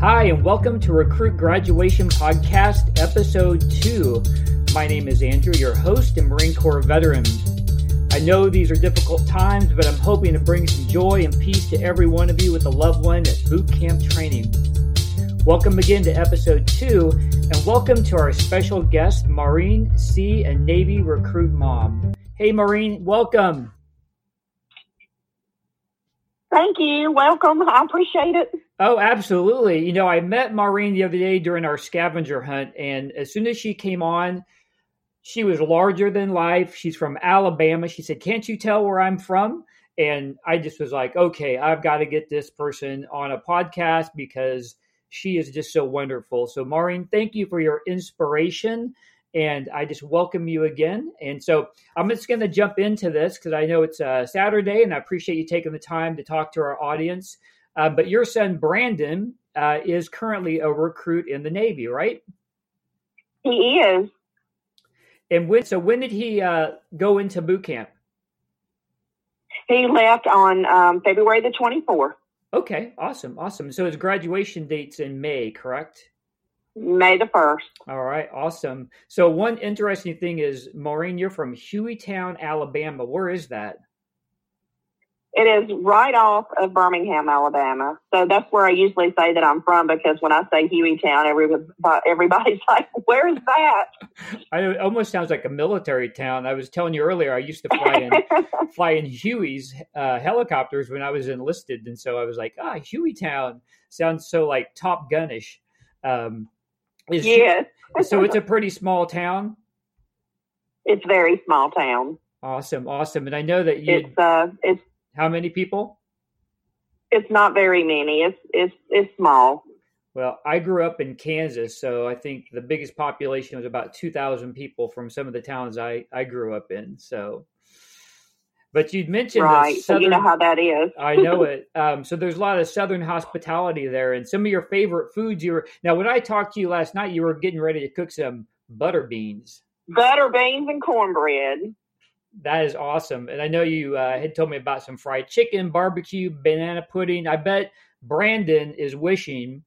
Hi, and welcome to Recruit Graduation Podcast, Episode 2. My name is Andrew, your host and Marine Corps veteran. I know these are difficult times, but I'm hoping to bring some joy and peace to every one of you with a loved one at boot camp training. Welcome again to Episode 2, and welcome to our special guest, Maureen Sea, a Navy recruit mom. Hey, Maureen, welcome. Thank you. Welcome. I appreciate it. Oh, absolutely. You know, I met Maureen the other day during our scavenger hunt, and as soon as she came on, she was larger than life. She's from Alabama. She said, Can't you tell where I'm from? And I just was like, Okay, I've got to get this person on a podcast because she is just so wonderful. So, Maureen, thank you for your inspiration. And I just welcome you again. And so I'm just going to jump into this because I know it's a Saturday and I appreciate you taking the time to talk to our audience. Uh, but your son Brandon uh, is currently a recruit in the Navy, right? He is. And when so when did he uh, go into boot camp? He left on um, February the twenty fourth. Okay, awesome, awesome. So his graduation date's in May, correct? May the first. All right, awesome. So one interesting thing is, Maureen, you're from Hueytown, Alabama. Where is that? It is right off of Birmingham, Alabama. So that's where I usually say that I'm from because when I say Hueytown, everybody, everybody's like, "Where's that?" I it almost sounds like a military town. I was telling you earlier, I used to fly in fly in Huey's uh, helicopters when I was enlisted, and so I was like, "Ah, Hueytown sounds so like Top Gunish." Um, is yes. so it's a pretty small town. It's very small town. Awesome, awesome, and I know that you. It's uh, it's how many people? It's not very many. It's it's it's small. Well, I grew up in Kansas, so I think the biggest population was about two thousand people from some of the towns I I grew up in. So, but you'd mentioned right. Southern, so you know how that is. I know it. Um, so there's a lot of Southern hospitality there, and some of your favorite foods. You were now when I talked to you last night, you were getting ready to cook some butter beans. Butter beans and cornbread. That is awesome. And I know you uh, had told me about some fried chicken, barbecue, banana pudding. I bet Brandon is wishing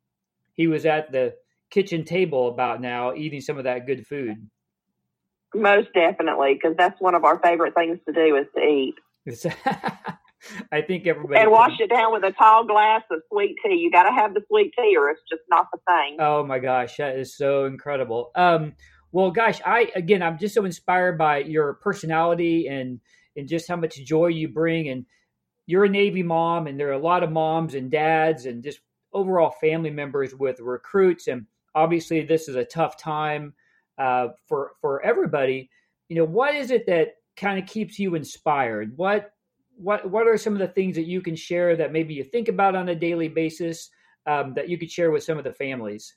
he was at the kitchen table about now eating some of that good food. Most definitely, because that's one of our favorite things to do is to eat. I think everybody and wash it down with a tall glass of sweet tea. You got to have the sweet tea, or it's just not the thing. Oh my gosh, that is so incredible. Um, well, gosh, I again, I'm just so inspired by your personality and and just how much joy you bring. And you're a Navy mom, and there are a lot of moms and dads and just overall family members with recruits. And obviously, this is a tough time uh, for for everybody. You know, what is it that kind of keeps you inspired? What what what are some of the things that you can share that maybe you think about on a daily basis um, that you could share with some of the families?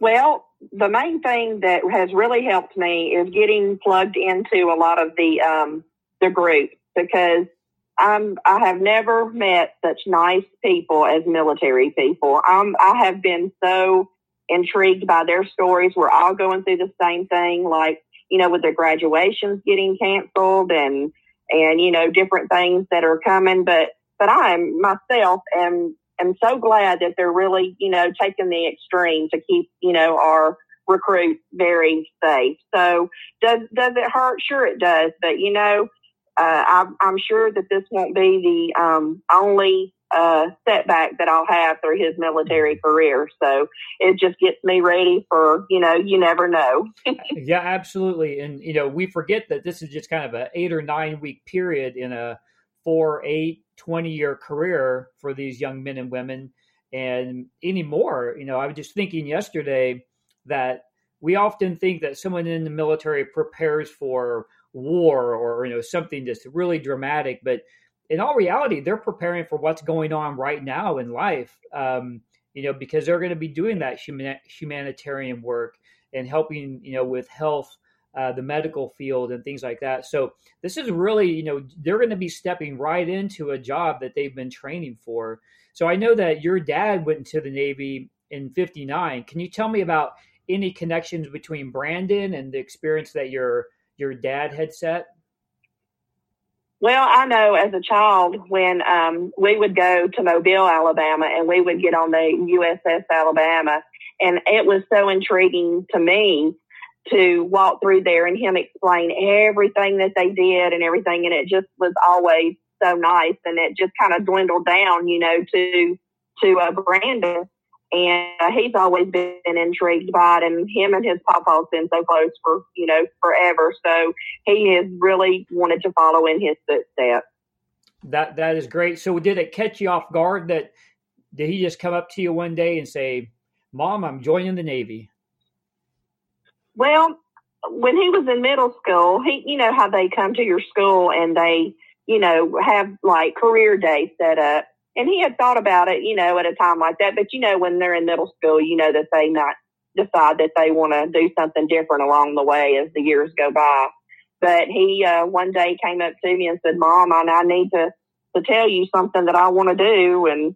Well, the main thing that has really helped me is getting plugged into a lot of the um, the group because I'm I have never met such nice people as military people. I'm I have been so intrigued by their stories. We're all going through the same thing, like you know, with their graduations getting canceled and and you know different things that are coming. But but I myself am am so glad that they're really, you know, taking the extreme to keep, you know, our recruits very safe. So does does it hurt? Sure, it does. But you know, uh, I'm, I'm sure that this won't be the um, only uh, setback that I'll have through his military career. So it just gets me ready for, you know, you never know. yeah, absolutely. And, you know, we forget that this is just kind of an eight or nine week period in a four, eight, 20 year career for these young men and women. And anymore, you know, I was just thinking yesterday that we often think that someone in the military prepares for war or, you know, something just really dramatic. But in all reality, they're preparing for what's going on right now in life, um, you know, because they're going to be doing that humanitarian work and helping, you know, with health uh, the medical field and things like that. So this is really, you know, they're going to be stepping right into a job that they've been training for. So I know that your dad went into the Navy in 59. Can you tell me about any connections between Brandon and the experience that your your dad had set? Well, I know as a child when um, we would go to Mobile, Alabama, and we would get on the USS Alabama, and it was so intriguing to me to walk through there and him explain everything that they did and everything, and it just was always so nice, and it just kind of dwindled down, you know, to to uh, Brandon and uh, he's always been intrigued by it. And him and his papa's been so close for you know forever, so he has really wanted to follow in his footsteps. That that is great. So did it catch you off guard that did he just come up to you one day and say, "Mom, I'm joining the Navy"? Well, when he was in middle school, he you know how they come to your school and they you know have like career day set up and he had thought about it, you know, at a time like that. But you know, when they're in middle school, you know that they not decide that they want to do something different along the way as the years go by. But he uh, one day came up to me and said, "Mom, I, I need to to tell you something that I want to do." And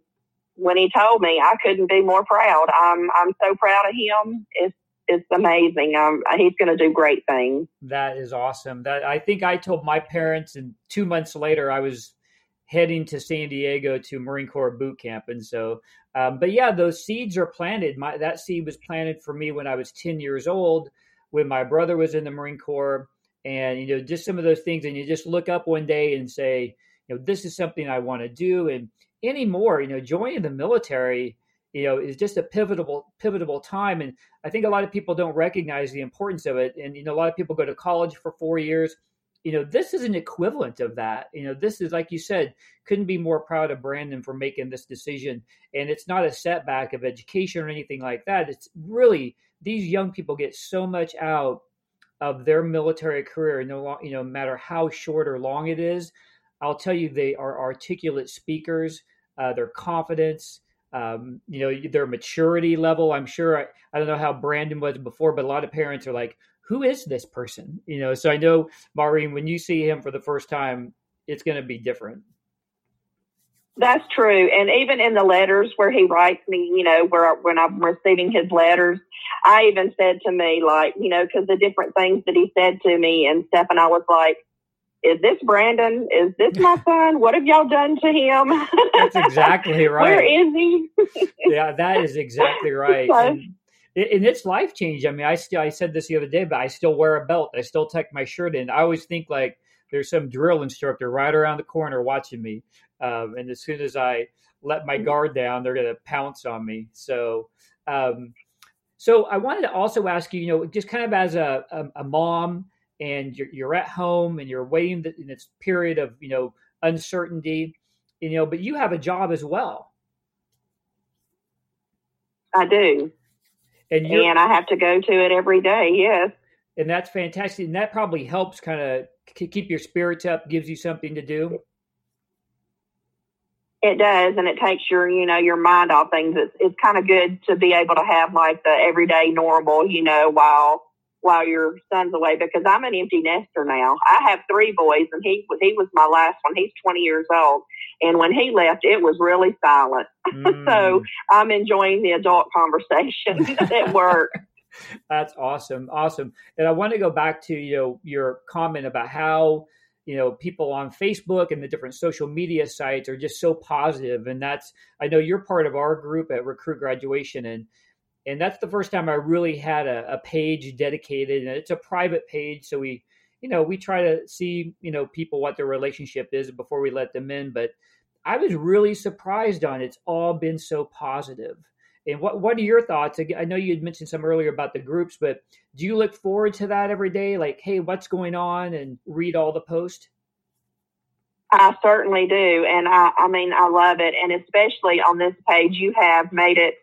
when he told me, I couldn't be more proud. I'm I'm so proud of him. It's it's amazing. Um, he's going to do great things. That is awesome. That I think I told my parents, and two months later, I was heading to San Diego to Marine Corps boot camp. And so, um, but yeah, those seeds are planted. My, that seed was planted for me when I was 10 years old, when my brother was in the Marine Corps. And, you know, just some of those things. And you just look up one day and say, you know, this is something I want to do. And anymore, you know, joining the military, you know, is just a pivotal, pivotal time. And I think a lot of people don't recognize the importance of it. And, you know, a lot of people go to college for four years you know, this is an equivalent of that. You know, this is like you said, couldn't be more proud of Brandon for making this decision. And it's not a setback of education or anything like that. It's really these young people get so much out of their military career, no, you know, matter how short or long it is. I'll tell you, they are articulate speakers. Uh, their confidence, um, you know, their maturity level. I'm sure I, I don't know how Brandon was before, but a lot of parents are like, who is this person? You know, so I know Maureen, when you see him for the first time, it's going to be different. That's true. And even in the letters where he writes me, you know, where when I'm receiving his letters, I even said to me, like, you know, because the different things that he said to me and stuff, and I was like, is this Brandon? Is this my son? What have y'all done to him? That's exactly right. Where is he? yeah, that is exactly right. So, and, and it's life changing. I mean, I still I said this the other day, but I still wear a belt. I still tuck my shirt in. I always think like there's some drill instructor right around the corner watching me, um, and as soon as I let my guard down, they're going to pounce on me. So, um, so I wanted to also ask you, you know, just kind of as a, a, a mom, and you're, you're at home and you're waiting in this period of you know uncertainty, you know, but you have a job as well. I do and, and I have to go to it every day. Yes, and that's fantastic, and that probably helps kind of keep your spirits up, gives you something to do. It does, and it takes your you know your mind off things. It's it's kind of good to be able to have like the everyday normal, you know, while while your son's away because I'm an empty nester now. I have three boys, and he he was my last one. He's 20 years old, and when he left, it was really silent. Mm. so I'm enjoying the adult conversation at work. That's awesome, awesome. And I want to go back to you know your comment about how you know people on Facebook and the different social media sites are just so positive, and that's I know you're part of our group at Recruit Graduation, and and that's the first time I really had a, a page dedicated, and it's a private page, so we you know, we try to see, you know, people what their relationship is before we let them in. But I was really surprised on it's all been so positive. And what what are your thoughts? I know you had mentioned some earlier about the groups, but do you look forward to that every day? Like, hey, what's going on, and read all the posts. I certainly do, and I, I mean, I love it, and especially on this page, you have made it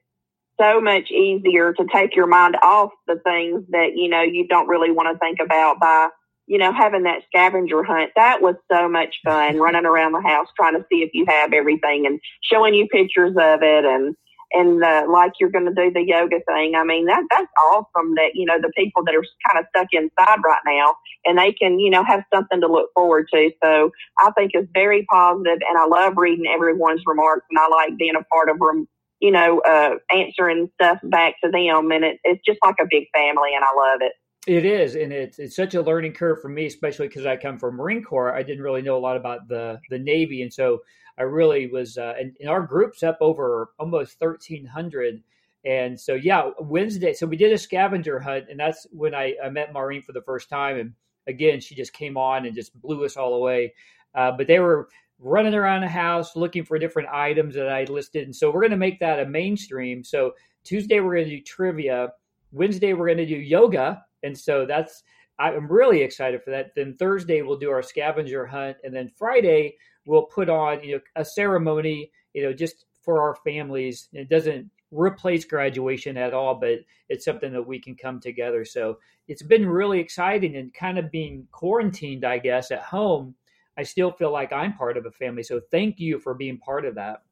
so much easier to take your mind off the things that you know you don't really want to think about by you know, having that scavenger hunt, that was so much fun running around the house trying to see if you have everything and showing you pictures of it and, and uh, like you're going to do the yoga thing. I mean, that that's awesome that, you know, the people that are kind of stuck inside right now and they can, you know, have something to look forward to. So I think it's very positive and I love reading everyone's remarks and I like being a part of them, you know, uh, answering stuff back to them. And it, it's just like a big family and I love it. It is, and it's it's such a learning curve for me, especially because I come from Marine Corps. I didn't really know a lot about the the Navy, and so I really was. Uh, and, and our group's up over almost thirteen hundred, and so yeah, Wednesday. So we did a scavenger hunt, and that's when I, I met Maureen for the first time. And again, she just came on and just blew us all away. Uh, but they were running around the house looking for different items that I listed, and so we're going to make that a mainstream. So Tuesday we're going to do trivia. Wednesday we're going to do yoga and so that's I'm really excited for that. Then Thursday we'll do our scavenger hunt, and then Friday we'll put on you know a ceremony, you know, just for our families. It doesn't replace graduation at all, but it's something that we can come together. So it's been really exciting and kind of being quarantined, I guess, at home. I still feel like I'm part of a family. So thank you for being part of that.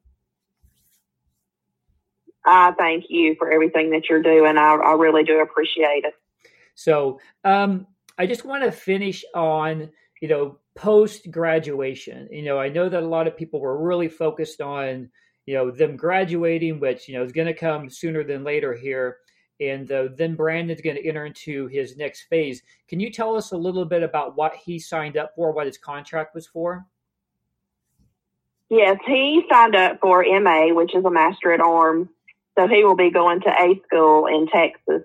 I thank you for everything that you're doing. I, I really do appreciate it. So um, I just want to finish on, you know, post graduation. You know, I know that a lot of people were really focused on, you know, them graduating, which, you know, is going to come sooner than later here. And uh, then Brandon's going to enter into his next phase. Can you tell us a little bit about what he signed up for, what his contract was for? Yes, he signed up for MA, which is a Master at Arms. So he will be going to A school in Texas.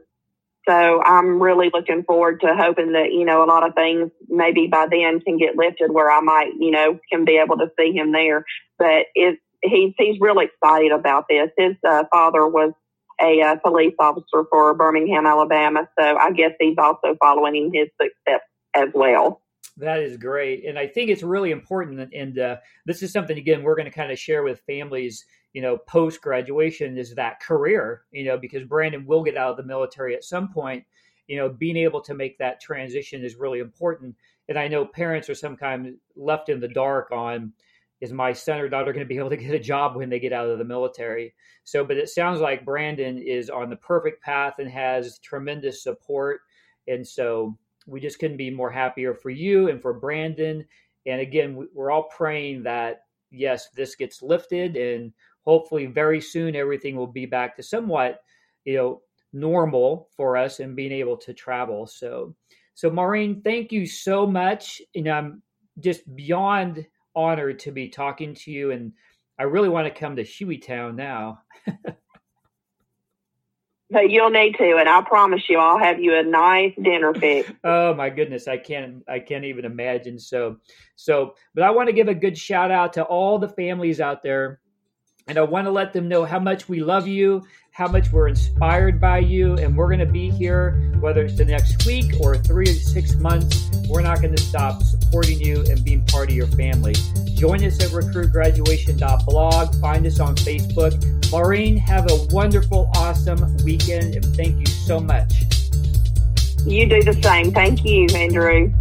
So I'm really looking forward to hoping that, you know, a lot of things maybe by then can get lifted where I might, you know, can be able to see him there. But it's, he's, he's really excited about this. His uh, father was a uh, police officer for Birmingham, Alabama. So I guess he's also following in his footsteps as well. That is great. And I think it's really important. And uh, this is something, again, we're going to kind of share with families you know, post graduation is that career, you know, because Brandon will get out of the military at some point. You know, being able to make that transition is really important. And I know parents are sometimes left in the dark on is my son or daughter going to be able to get a job when they get out of the military? So, but it sounds like Brandon is on the perfect path and has tremendous support. And so we just couldn't be more happier for you and for Brandon. And again, we're all praying that, yes, this gets lifted and hopefully very soon everything will be back to somewhat, you know, normal for us and being able to travel. So, so Maureen, thank you so much. And I'm just beyond honored to be talking to you. And I really want to come to Hueytown now. But you'll need to, and I promise you, I'll have you a nice dinner fix. oh my goodness, I can't, I can't even imagine. So, so, but I want to give a good shout out to all the families out there and I want to let them know how much we love you, how much we're inspired by you, and we're going to be here, whether it's the next week or three or six months. We're not going to stop supporting you and being part of your family. Join us at recruitgraduation.blog. Find us on Facebook. Maureen, have a wonderful, awesome weekend, and thank you so much. You do the same. Thank you, Andrew.